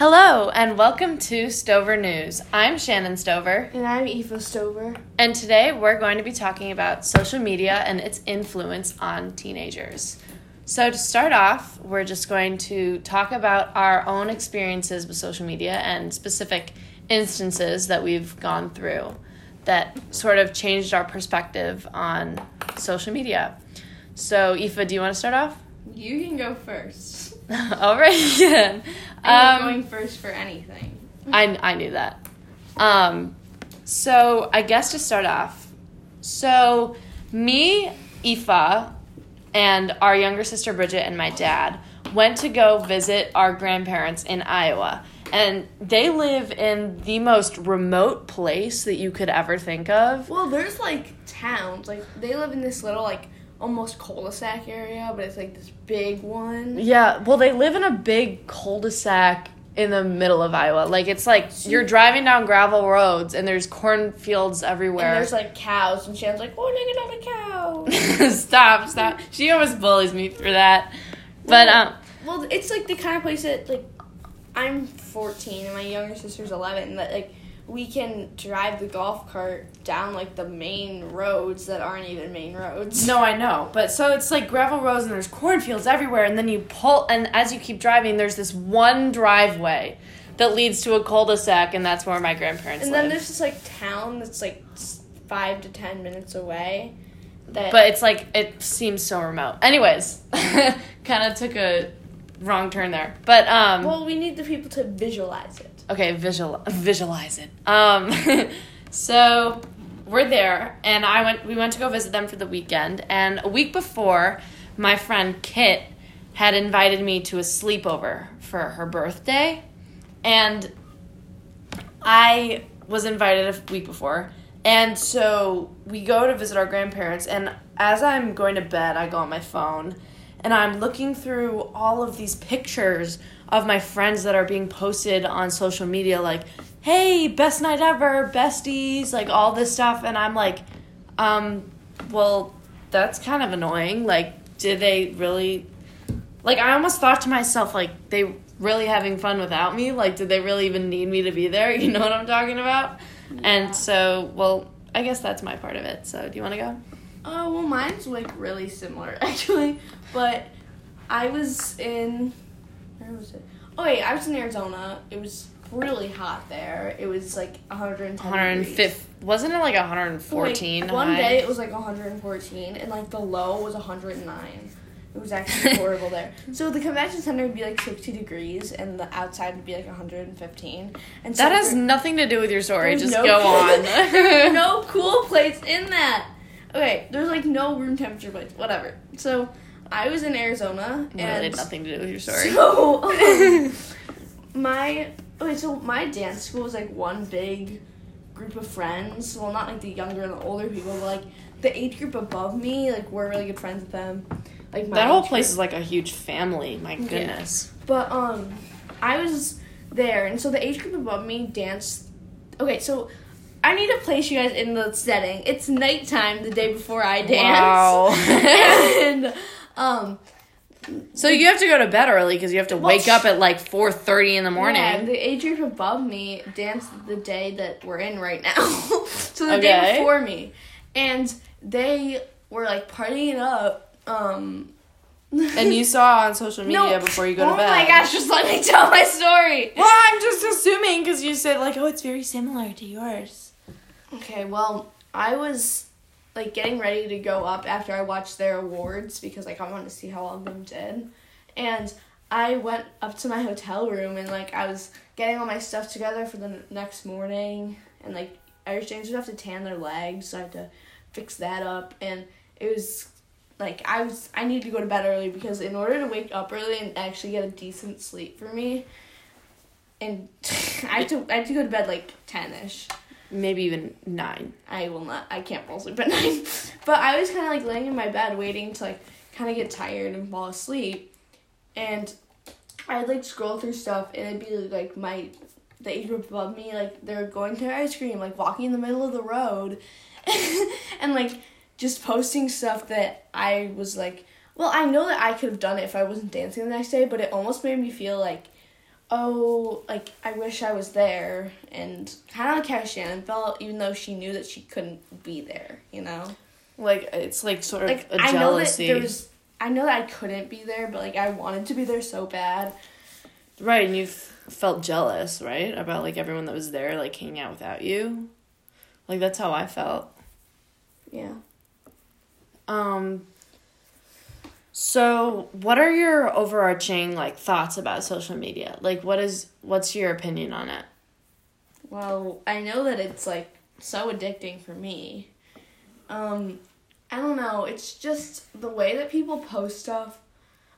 Hello, and welcome to Stover News. I'm Shannon Stover, And I'm Eva Stover. and today we're going to be talking about social media and its influence on teenagers. So, to start off, we're just going to talk about our own experiences with social media and specific instances that we've gone through that sort of changed our perspective on social media. So, Aoife, do you want to start off? You can go first. All right. I'm Um, going first for anything. I, I knew that. Um, so I guess to start off, so me, Aoife, and our younger sister Bridget and my dad went to go visit our grandparents in Iowa. And they live in the most remote place that you could ever think of. Well, there's like towns. Like they live in this little like almost cul-de-sac area, but it's like this big one. Yeah, well, they live in a big cul-de-sac in the middle of Iowa. Like it's like you're driving down gravel roads and there's cornfields everywhere. And there's like cows, and Shannon's like, "Oh, look at all the cows." stop, stop. She always bullies me for that. But um well, it's like the kind of place that like I'm 14 and my younger sister's 11. That like we can drive the golf cart down like the main roads that aren't even main roads. no, I know. But so it's like gravel roads and there's cornfields everywhere and then you pull and as you keep driving there's this one driveway that leads to a cul-de-sac and that's where my grandparents And live. then there's this like town that's like five to ten minutes away. That but it's like it seems so remote. Anyways, kind of took a wrong turn there. But um well, we need the people to visualize it. Okay, visual visualize it. Um, so we're there, and I went. We went to go visit them for the weekend, and a week before, my friend Kit had invited me to a sleepover for her birthday, and I was invited a week before, and so we go to visit our grandparents, and as I'm going to bed, I go on my phone, and I'm looking through all of these pictures of my friends that are being posted on social media, like, "Hey, best night ever, besties," like all this stuff, and I'm like, um, well, that's kind of annoying. Like, did they really? Like, I almost thought to myself, like, they really having fun without me? Like, did they really even need me to be there? You know what I'm talking about? And so, well, I guess that's my part of it. So, do you want to go? Oh well, mine's like really similar actually, but I was in where was it? Oh wait, I was in Arizona. It was really hot there. It was like 110 degrees. 105. Wasn't it like 114? Like, one day it was like 114, and like the low was 109. It was actually horrible there. So the convention center would be like 60 degrees, and the outside would be like 115. And so That has there- nothing to do with your story. Just no go cool- on. no cool place in that. Okay, there's like no room temperature place. Whatever. So I was in Arizona, and had nothing to do with your story. so um, my okay, so my dance school was like one big group of friends. Well, not like the younger and the older people, but like the age group above me. Like we're really good friends with them. Like my that whole place group. is like a huge family. My goodness. But um, I was there, and so the age group above me danced. Okay, so I need to place you guys in the setting. It's nighttime the day before I dance. Wow. and um, So you have to go to bed early because you have to Well, wake up at like 4:30 in the morning. Yeah, the age group above me danced the day that we're in right now. so the day before me. And they were like partying up. Um And you saw on social media No. before you go oh to bed. Oh my gosh, just let me tell my story. Well, I'm just assuming because you said like, oh, it's very similar to yours. Okay, well, I was like getting ready to go up after I watched their awards because like I wanted to see how all them did. And I went up to my hotel room and like I was getting all my stuff together for the next morning and like Irish dancers have to tan their legs, so I had to fix that up and it was like I was I needed to go to bed early because in order to wake up early and actually get a decent sleep for me and I had to I had to go to bed like ten ish. Maybe even nine. I will not. I can't fall asleep at nine. But I was kind of like laying in my bed waiting to like kind of get tired and fall asleep, and I'd like scroll through stuff and it'd be like my the age group above me like they're going to ice cream like walking in the middle of the road, and like just posting stuff that I was like, well, I know that I could have done it if I wasn't dancing the next day, but it almost made me feel like oh, like I wish I was there, and kind of like how Shannon felt, even though she knew that she couldn't be there. You know, Like it's like sort of like a I know that jealousy. there was. I know that I couldn't be there, but like I wanted to be there so bad. Right, and you felt jealous, right? About like everyone that was there like hanging out without you. Like that's how I felt. Yeah. Um so what are your overarching like thoughts about social media? Like what is what's your opinion on it? Well, I know that it's like so addicting for me. Um, I don't know. It's just the way that people post stuff.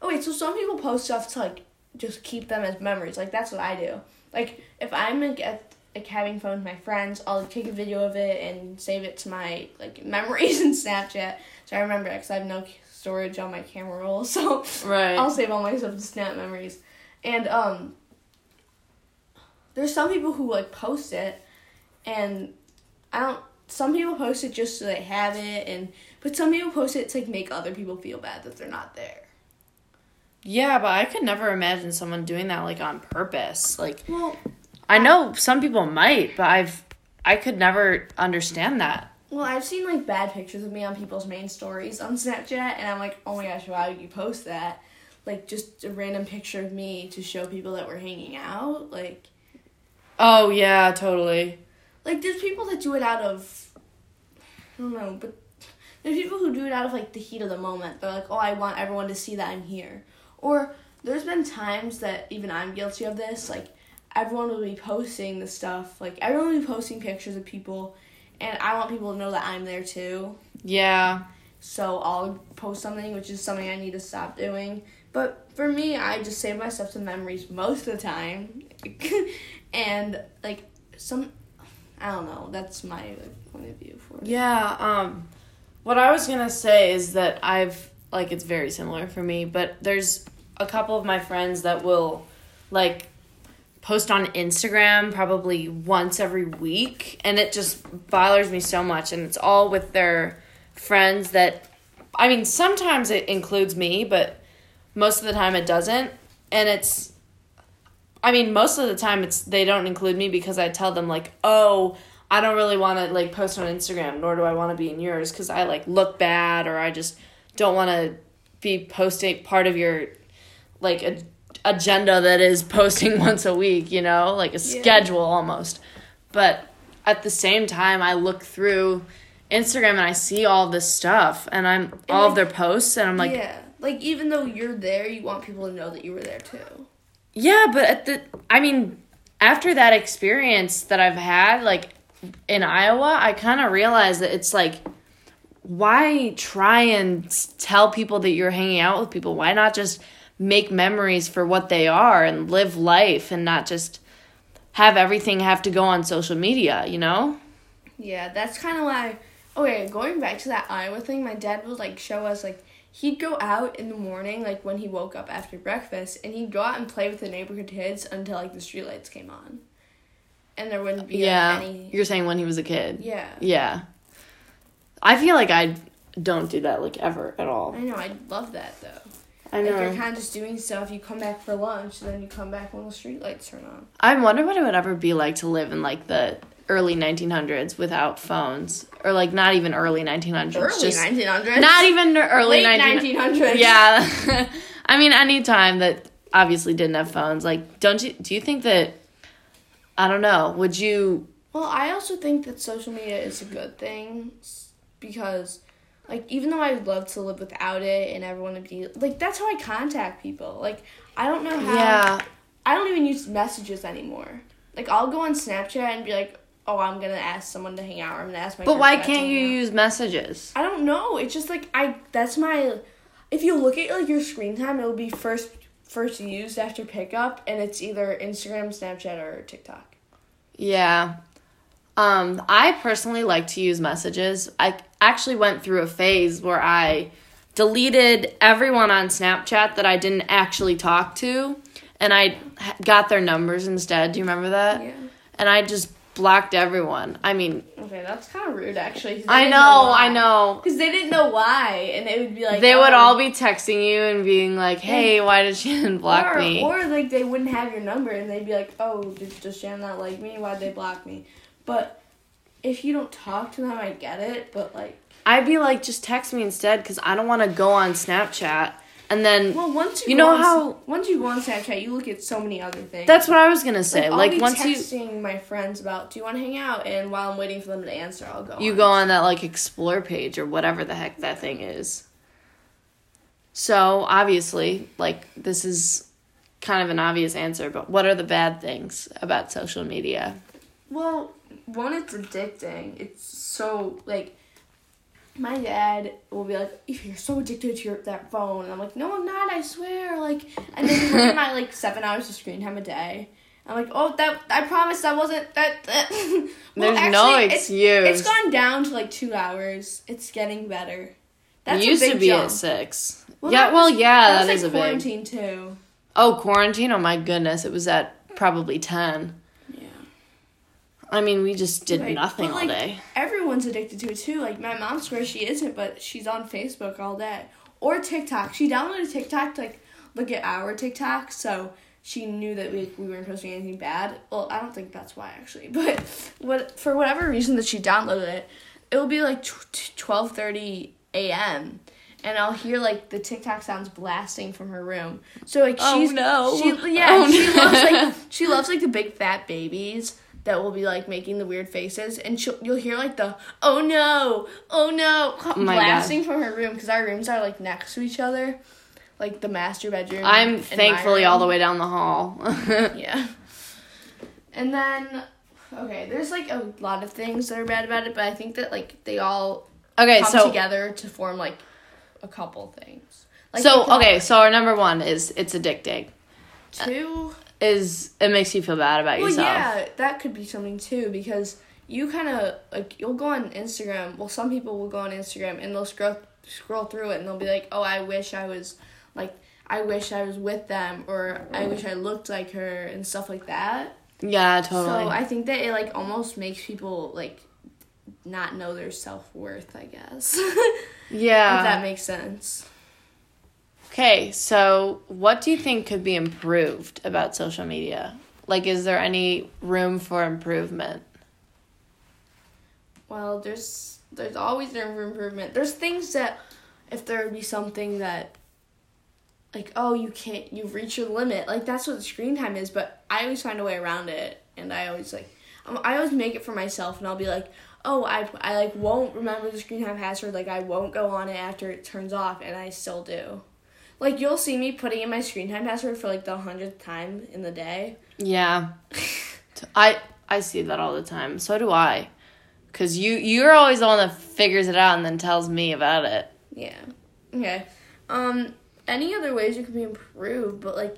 Oh wait, so some people post stuff to like just keep them as memories. Like that's what I do. Like if I'm like at like having fun with my friends, I'll take a video of it and save it to my like memories in Snapchat. So I remember it because I have no storage on my camera roll. So Right. I'll save all my stuff to snap memories. And um there's some people who like post it and I don't some people post it just so they have it and but some people post it to like make other people feel bad that they're not there. yeah, but I could never imagine someone doing that like on purpose. Like Well I know some people might, but I've I could never understand that. Well I've seen like bad pictures of me on people's main stories on Snapchat and I'm like, oh my gosh, why would you post that? Like just a random picture of me to show people that we're hanging out. Like Oh yeah, totally. like there's people that do it out of I don't know, but there's people who do it out of like the heat of the moment. They're like, "Oh, I want everyone to see that I'm here." Or there's been times that even I'm guilty of this. Like everyone will be posting the stuff. Like everyone will be posting pictures of people, and I want people to know that I'm there too. Yeah. So I'll post something, which is something I need to stop doing. But for me, I just save myself to memories most of the time, and like some, I don't know. That's my like, point of view for it. Yeah, um what I was going to say is that I've like it's very similar for me, but there's a couple of my friends that will like post on Instagram probably once every week and it just bothers me so much and it's all with their friends that I mean sometimes it includes me, but most of the time it doesn't and it's I mean, most of the time it's they don't include me because I tell them like, "Oh, I don't really want to like post on Instagram, nor do I want to be in yours cuz I like look bad or I just don't want to be posting part of your like a, agenda that is posting once a week, you know, like a schedule almost." But at the same time, I look through Instagram and I see all this stuff and I'm all of their posts and I'm like, yeah, like even though you're there, you want people to know that you were there too. Yeah, but at the I mean, after that experience that I've had like in Iowa, I kind of realized that it's like why try and tell people that you're hanging out with people? Why not just make memories for what they are and live life and not just have everything have to go on social media, you know? Yeah, that's kind of why. Okay, going back to that Iowa thing, my dad would like show us like he'd go out in the morning, like when he woke up after breakfast, and he'd go out and play with the neighborhood kids until like the streetlights came on, and there wouldn't be yeah. like, any. You're saying when he was a kid. Yeah, Yeah. I feel like I don't do that like ever at all. I know. I love that though. I know. Like you're kind of just doing stuff. You come back for lunch, and then you come back when the streetlights turn on. I wonder what it would ever be like to live in like the early 1900s without phones, or like not even early 1900s, Early just 1900s. not even early late 1900s. 1900s. Yeah, I mean any time that obviously didn't have phones. Like, don't you? Do you think that? I don't know. Would you? Well, I also think that social media is a good thing because, like, even though I'd love to live without it and everyone to be like, that's how I contact people. Like, I don't know how. Yeah, I don't even use messages anymore. Like, I'll go on Snapchat and be like, oh, I'm gonna ask someone to hang out, or I'm gonna ask my. but why can't you out. use messages? I don't know. It's just like I. That's my. If you look at like your screen time, it'll be first first used after pickup, and it's either Instagram, Snapchat, or TikTok. Yeah. Um, I personally like to use messages. I actually went through a phase where I deleted everyone on Snapchat that I didn't actually talk to and I got their numbers instead. Do you remember that? Yeah. And I just blocked everyone. I mean, Okay. That's kind of rude, actually. I didn't know. I know. Because they didn't know why, and they would be like, they would oh. all be texting you and being like, "Hey, why did Shannon block or, me?" Or like they wouldn't have your number, and they'd be like, "Oh, did, does Shannon not like me? Why'd they block me?" But if you don't talk to them, I get it. But like, I'd be like, "Just text me instead," because I don't want to go on Snapchat and then. well, once you, You go know on, how- once you go on Snapchat, you look at so many other things. That's what I was gonna say. Like, be once you texting my friends about, "Do you want to hang out?" And while I'm waiting for them to answer, I'll go. you on. go on that like explore page or whatever the heck that thing is. So obviously, like this is kind of an obvious answer, but what are the bad things about social media? Well, one, it's addicting. It's so like. My dad will be like, "If you're so addicted to your that phone," and I'm like, "No, I'm not. I swear." Like, and then look at my like seven hours of screen time a day. I'm like, "Oh, that I promise that wasn't that." that. well, There's no actually, excuse. It's, it's gone down to like two hours. It's getting better. That's a used big to be jump. at six. Well, yeah, that well, was- yeah, that that was is like a big. quarantine too. Oh, quarantine! Oh my goodness, it was at probably ten. Yeah. I mean, we just did Right, nothing but, all like, day. Everyone's addicted to it too. Like my mom swears she isn't, but she's on Facebook all day or TikTok. She downloaded TikTok to like look at our TikTok, so she knew that we we weren't posting anything bad. Well, I don't think that's why actually, but what for whatever reason that she downloaded it, it will be like twelve thirty a.m. And I'll hear like the TikTok sounds blasting from her room. So like Oh, she's no. she yeah Oh, she no. loves like she loves like the big fat babies that will be like making the weird faces, and she'll you'll hear like the oh no, oh no, oh my blasting from her room because our rooms are like next to each other, like the master bedroom. I'm thankfully all the way down the hall. Yeah. And then, okay, there's like a lot of things that are bad about it, but I think that like they all okay, come so together to form like a couple things. Like so okay, so our number one is it's addicting. two. Is it makes you feel bad about Well, yourself? yeah, that could be something too because you kind of like you'll go on Instagram. Well, some people will go on Instagram and they'll scroll scroll through it and they'll be like, "Oh, I wish I was like I wish I was with them or I wish I looked like her and stuff like that." Yeah, totally. So I think that it like almost makes people like not know their self worth. I guess if yeah. that makes sense. Okay, so what do you think could be improved about social media? Like, is there any room for improvement? Well, there's there's always room for improvement. There's things that if there would be something that like oh you can't you've reached your limit like that's what the screen time is but I always find a way around it and I always like I always make it for myself and I'll be like oh I I like won't remember the screen time password like I won't go on it after it turns off and I still do. Like you'll see me putting in my screen time password for like the hundredth time in the day. Yeah. I I see that all the time. So do I. Cuz you you're always the one that figures it out and then tells me about it. Yeah. Okay. Um. Any other ways you could be improved, but like,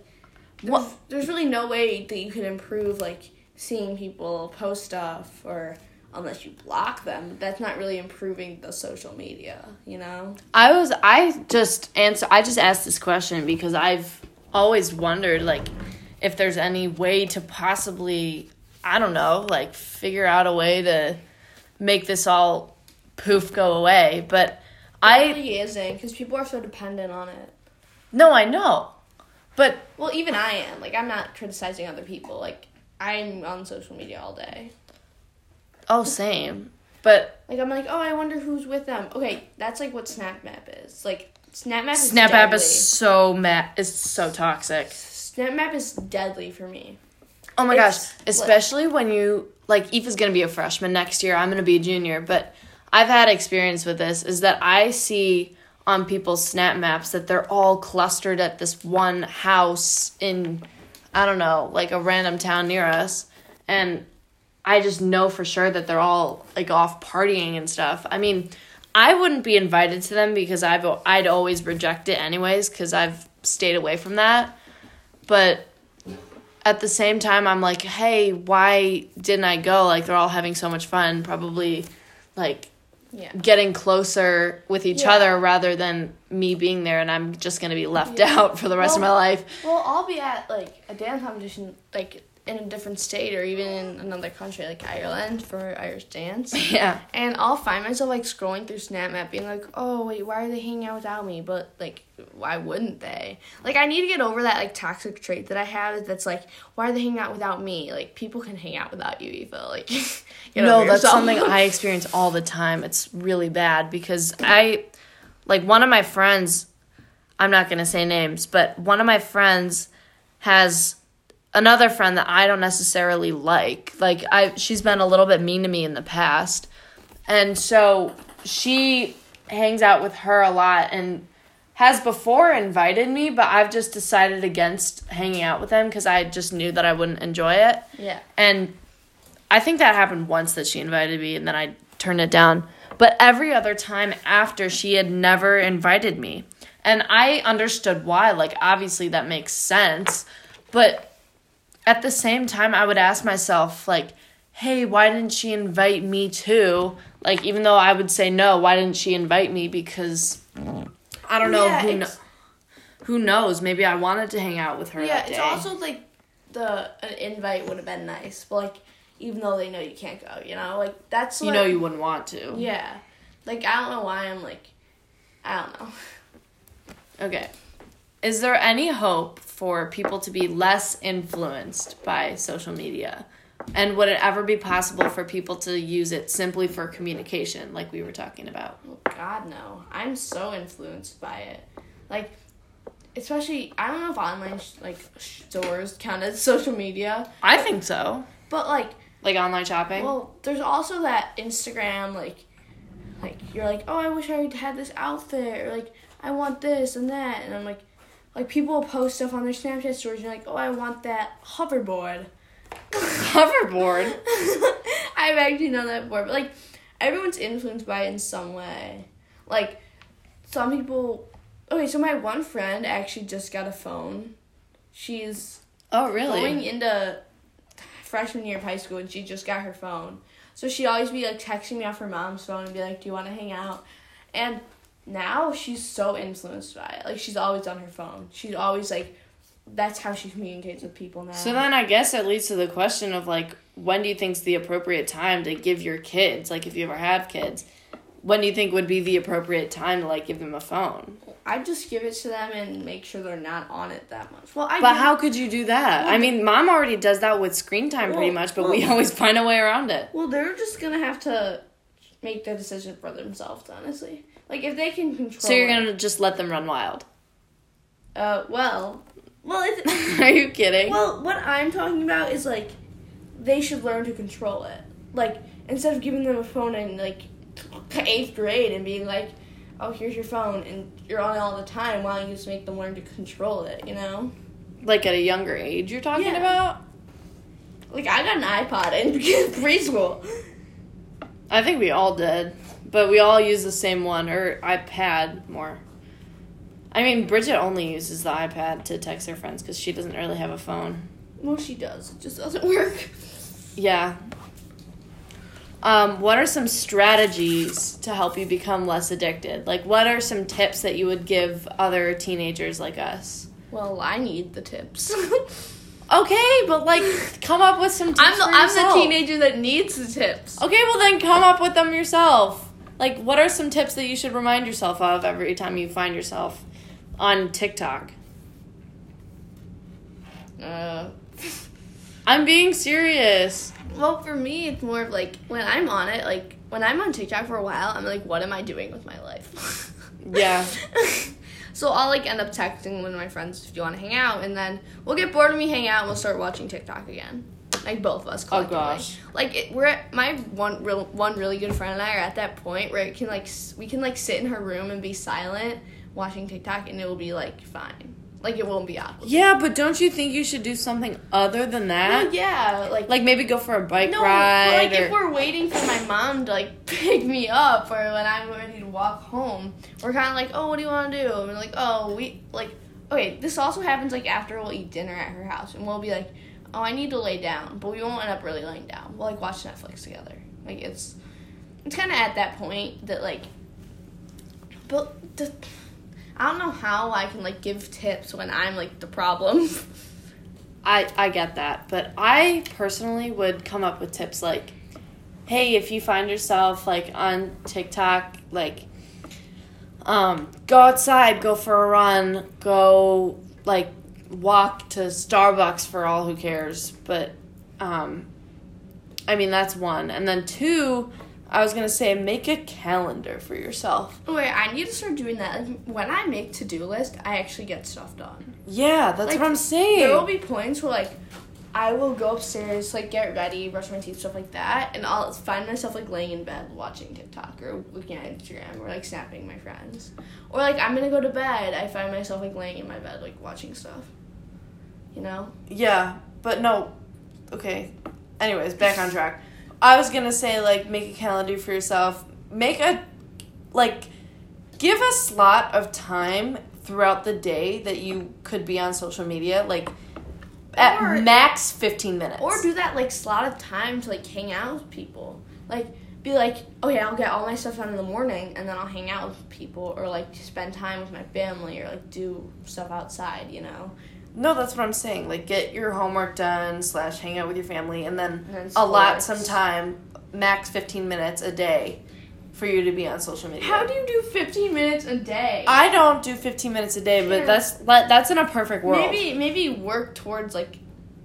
there's, What- there's really no way that you can improve like seeing people post stuff or unless you block them. That's not really improving the social media. You know. I was I just answer I just asked this question because I've always wondered like if there's any way to possibly I don't know, like figure out a way to make this all poof go away, but It I really isn't because people are so dependent on it. no, I know. But Well, even I am. Like, I'm not criticizing other people. Like, I'm on social media all day. Oh same. But Like, I'm like, oh, I wonder who's with them. Okay, that's like what Snap Map is. Like, SnapMap is Snap Map deadly. is so mad is so toxic. Snap Map is deadly for me. Oh my It's gosh, especially when you like Aoife's gonna be a freshman next year. I'm gonna be a junior, but I've had experience with this. Is that I see on people's snap maps that they're all clustered at this one house in I don't know, like a random town near us, and I just know for sure that they're all like off partying and stuff. I mean, I wouldn't be invited to them because I've I'd always reject it anyways because I've stayed away from that. But at the same time, I'm like, hey, why didn't I go? Like they're all having so much fun, probably like Yeah. getting closer with each Yeah. other rather than me being there and I'm just gonna be left Yeah. out for the rest of my life. Well, I'll be at like a dance competition like in a different state or even in another country like Ireland for Irish dance. Yeah. And I'll find myself like scrolling through SnapMap being like, oh wait, why are they hanging out without me? But like, why wouldn't they? Like, I need to get over that like toxic trait that I have that's like, why are they hanging out without me? Like, people can hang out without you, Eva. Like, no, that's something I experience all the time. It's really bad because I, like, one of my friends, I'm not going to say names, but one of my friends has another friend that I don't necessarily like. Like, I, she's been a little bit mean to me in the past. And so she hangs out with her a lot and has before invited me, but I've just decided against hanging out with them because I just knew that I wouldn't enjoy it. Yeah. And I think that happened once that she invited me and then I turned it down. But every other time after, she had never invited me. And I understood why. Like, obviously, that makes sense. But at the same time, I would ask myself, like, hey, why didn't she invite me too? Like, even though I would say no, why didn't she invite me? Because I don't know Yeah, who, kno- who knows. Maybe I wanted to hang out with her. Yeah, it's also like the an invite would have been nice, but like even though they know you can't go, you know, like that's you what- know you wouldn't want to. Yeah, like I don't know why I'm like, I don't know. Okay. Is there any hope for people to be less influenced by social media? And would it ever be possible for people to use it simply for communication, like we were talking about? Oh, God no, I'm so influenced by it, like. Especially, I don't know if online sh- like stores count as social media, I think so. but like Like online shopping? Well, there's also that Instagram like like you're like, "Oh, I wish I had this outfit," or like, "I want this and that." And I'm like like people will post stuff on their Snapchat stories and you're like, "Oh, I want that hoverboard." Hoverboard. I've actually done that before, but like everyone's influenced by it in some way. Like some people Okay, so my one friend actually just got a phone. She's Oh, really? going into freshman year of high school and she just got her phone. So she'd always be like texting me off her mom's phone and be like, Do you want to hang out? And now she's so influenced by it. Like she's always on her phone. She's always like that's how she communicates with people now. So then I guess it leads to the question of like when do you think's the appropriate time to give your kids, like if you ever have kids, when do you think would be the appropriate time to like give them a phone? I just give it to them and make sure they're not on it that much. Well, I But give- how could you do that? I mean, mom already does that with screen time pretty much, but we always find a way around it. Well, they're just gonna have to make the decision for themselves. Honestly, like if they can control. So you're gonna just let them run wild? Uh, well, well, it's, Are you kidding? Well, what I'm talking about is like they should learn to control it. Like instead of giving them a phone in like eighth grade and being like, "Oh, here's your phone," and you're on it all the time. Why don't you just make them learn to control it? You know? like at a younger age, you're talking Yeah. about? Like I got an iPod in preschool. I think we all did, but we all use the same one or iPad more. I mean, Bridget only uses the iPad to text her friends because she doesn't really have a phone. Well, she does. It just doesn't work. Yeah. Um, what are some strategies to help you become less addicted? Like, what are some tips that you would give other teenagers like us? Well, I need the tips. Okay, but like, come up with some tips. I'm the I'm the teenager that needs the tips. Okay, well then come up with them yourself. Like, what are some tips that you should remind yourself of every time you find yourself on TikTok? Uh, I'm being serious. well, for me, it's more of like when I'm on it, like when I'm on TikTok for a while, I'm like, what am I doing with my life? Yeah. so I'll like end up texting one of my friends if you want to hang out, and then we'll get bored of me hanging out, and we'll start watching TikTok again. Like both of us. Oh, gosh. Like it, we're at, my one real one really good friend and I are at that point where it can like we can like sit in her room and be silent watching TikTok, and it will be like fine. Like it won't be awkward. Yeah, but don't you think you should do something other than that? Well, yeah, like Like maybe go for a bike ride. no, ride like or if we're waiting for my mom to like pick me up or when I'm ready to walk home, we're kind of like, oh, what do you want to do? And we're like, oh, we like, okay. This also happens like after we'll eat dinner at her house, and we'll be like, oh, I need to lay down, but we won't end up really laying down. We'll like watch Netflix together. Like it's, it's kind of at that point that like, but the. I don't know how I can like give tips when I'm like the problem. I I get that, but I personally would come up with tips like, hey, if you find yourself like on TikTok, like, um, go outside, go for a run, go like walk to Starbucks for all who cares. But, um, I mean that's one, and then two. I was gonna say make a calendar for yourself. Oh, Wait, I need to start doing that. Like, when I make to do list, I actually get stuff done. Yeah, that's Like, what I'm saying. There will be points where like I will go upstairs, like get ready, brush my teeth, stuff like that, and I'll find myself like laying in bed watching TikTok or looking at Instagram or like snapping my friends. Or like I'm gonna go to bed, I find myself like laying in my bed like watching stuff. You know? Yeah, but no. Okay. Anyways, back on track. I was gonna say like make a calendar for yourself. Make a like give a slot of time throughout the day that you could be on social media, like at Or- max fifteen minutes. Or do that like slot of time to like hang out with people. Like be like, okay, I'll get all my stuff done in the morning and then I'll hang out with people or like spend time with my family or like do stuff outside, you know? no, that's what I'm saying. Like get your homework done slash hang out with your family, and then And then allot sports. some time, max fifteen minutes a day, for you to be on social media. How do you do 15 minutes a day? I don't do 15 minutes a day, but Yeah. that's that- that's in a perfect world. Maybe maybe work towards like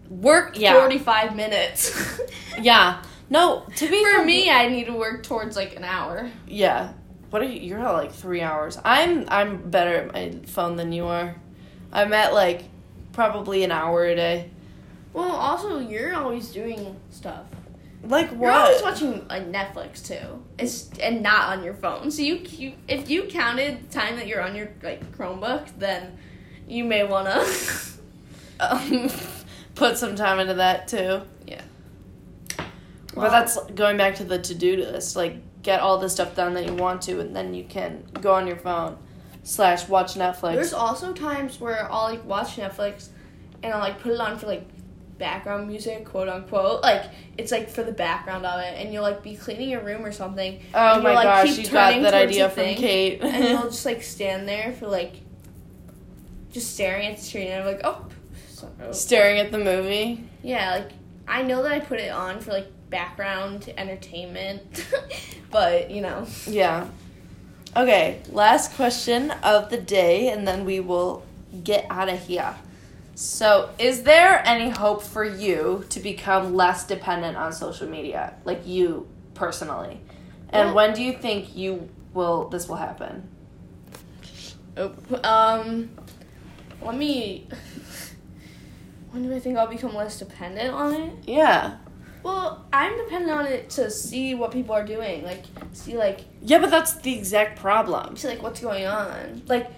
work, yeah, 45 minutes. yeah. No, to be For me, I need to work towards like an hour. yeah. What are you? You're at like three hours. I'm I'm better at my phone than you are. I'm at like probably an hour a day. Well, also you're always doing stuff. Like what? You're always watching like Netflix too. It's and not on your phone. So you, you if you counted time that you're on your like Chromebook, then you may wanna. Um, put some time into that too. Yeah. But that's going back to the to do list. Like get all the stuff done that you want to, and then you can go on your phone slash watch Netflix. There's also times where I'll like watch Netflix, and I'll like put it on for like background music, quote unquote. Like it's like for the background of it, and you'll like be cleaning your room or something. oh and my like, gosh, keep you got that idea from thing, Kate. and you'll just like stand there for like just staring at the screen, and I'm like, oh. so- oh. Staring at the movie. Yeah, like I know that I put it on for like background entertainment, but you know. Yeah. Okay, last question of the day, and then we will get out of here. So, is there any hope for you to become less dependent on social media, like you personally? And when do you think you will this will happen? Oh, um, let me. When do I think I'll become less dependent on it? Yeah. Well, I'm dependent on it to see what people are doing, like see like Yeah, but that's the exact problem. see like what's going on. Like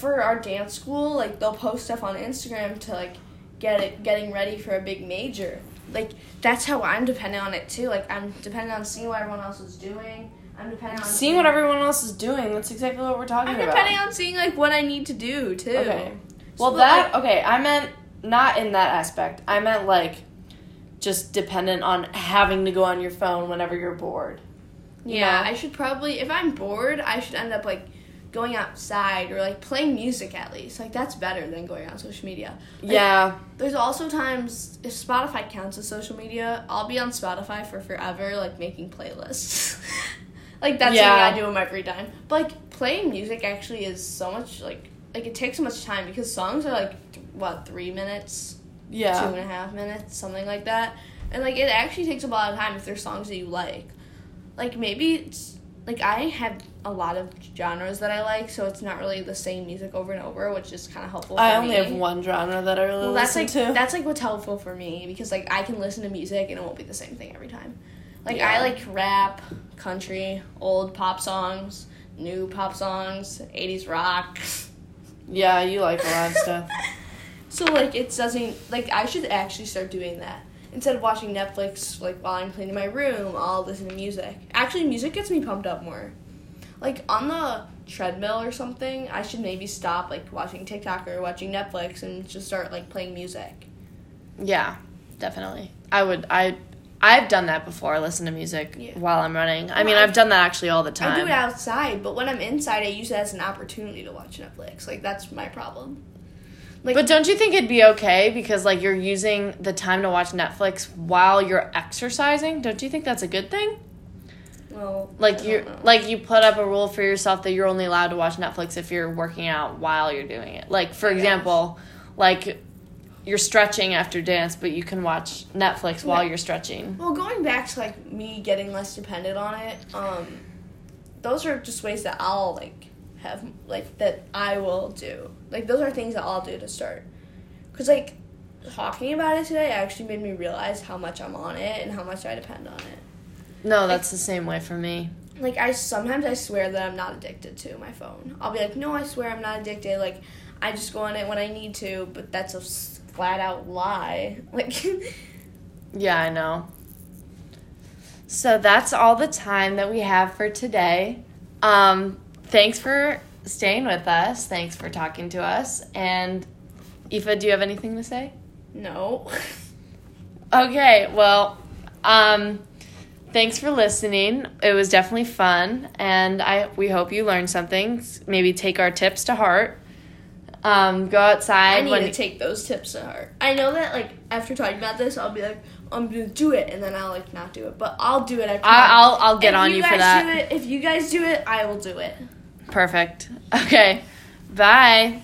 for our dance school, like they'll post stuff on Instagram to like get it getting ready for a big major. Like that's how I'm dependent on it too. Like I'm dependent on seeing what everyone else is doing. I'm dependent on Seeing what everyone else is doing, that's exactly what we're talking I'm about. depending on seeing like what I need to do too. Okay. Well, So, that like- okay. I meant not in that aspect. I meant like just dependent on having to go on your phone whenever you're bored. you Yeah, know? I should probably if I'm bored, I should end up like going outside or like playing music at least. Like that's better than going on social media. Like, yeah. There's also times if Spotify counts as social media, I'll be on Spotify for forever, like making playlists. like that's Yeah. something I do in my free time. But like playing music actually is so much like like it takes so much time because songs are like th- what three minutes, Yeah. and a half minutes, something like that. And like it actually takes a lot of time if there's songs that you like. Like maybe it's like I have a lot of genres that I like, so it's not really the same music over and over, which is kind of helpful. For I only me. have one genre that I really Well, that's listen like to. that's like what's helpful for me because like I can listen to music and it won't be the same thing every time. Like Yeah. I like rap, country, old pop songs, new pop songs, eighties rock. yeah, you like a lot of stuff. So like it doesn't like I should actually start doing that. Instead of watching Netflix like while I'm cleaning my room, I'll listen to music. Actually music gets me pumped up more. Like on the treadmill or something, I should maybe stop like watching TikTok or watching Netflix and just start like playing music. Yeah, definitely. I would. I. I've done that before. Listen to music Yeah. while I'm running. I mean, Well, I- I've done that actually all the time. I do it outside, but when I'm inside, I use it as an opportunity to watch Netflix. Like that's my problem. Like, But don't you think it'd be okay because like you're using the time to watch Netflix while you're exercising? Don't you think that's a good thing? well, Like you like you put up a rule for yourself that you're only allowed to watch Netflix if you're working out while you're doing it. Like for Yes. example, like you're stretching after dance, but you can watch Netflix while you're stretching. Well, going back to like me getting less dependent on it, um, those are just ways that I'll like have like that I will do. Like those are things that I'll do to start. Cause like talking about it today actually made me realize how much I'm on it and how much I depend on it. No, that's the same way for me. Like I sometimes I swear that I'm not addicted to my phone. I'll be like, no, I swear I'm not addicted. Like I just go on it when I need to, but that's a flat out lie. Like. Yeah, I know. So that's all the time that we have for today. Um, thanks for staying with us. Thanks for talking to us. And Aoife, do you have anything to say? no. Okay, well, um, thanks for listening. It was definitely fun, and I we hope you learned something. Maybe take our tips to heart. Um, go outside I need when to take those tips to heart. I know that like after talking about this, I'll be like, I'm gonna do it, and then I'll like not do it. But I'll do it. I. I, I'll I'll get If on you, guys for that. Do it, if you guys do it, I will do it. Perfect. Okay. Bye.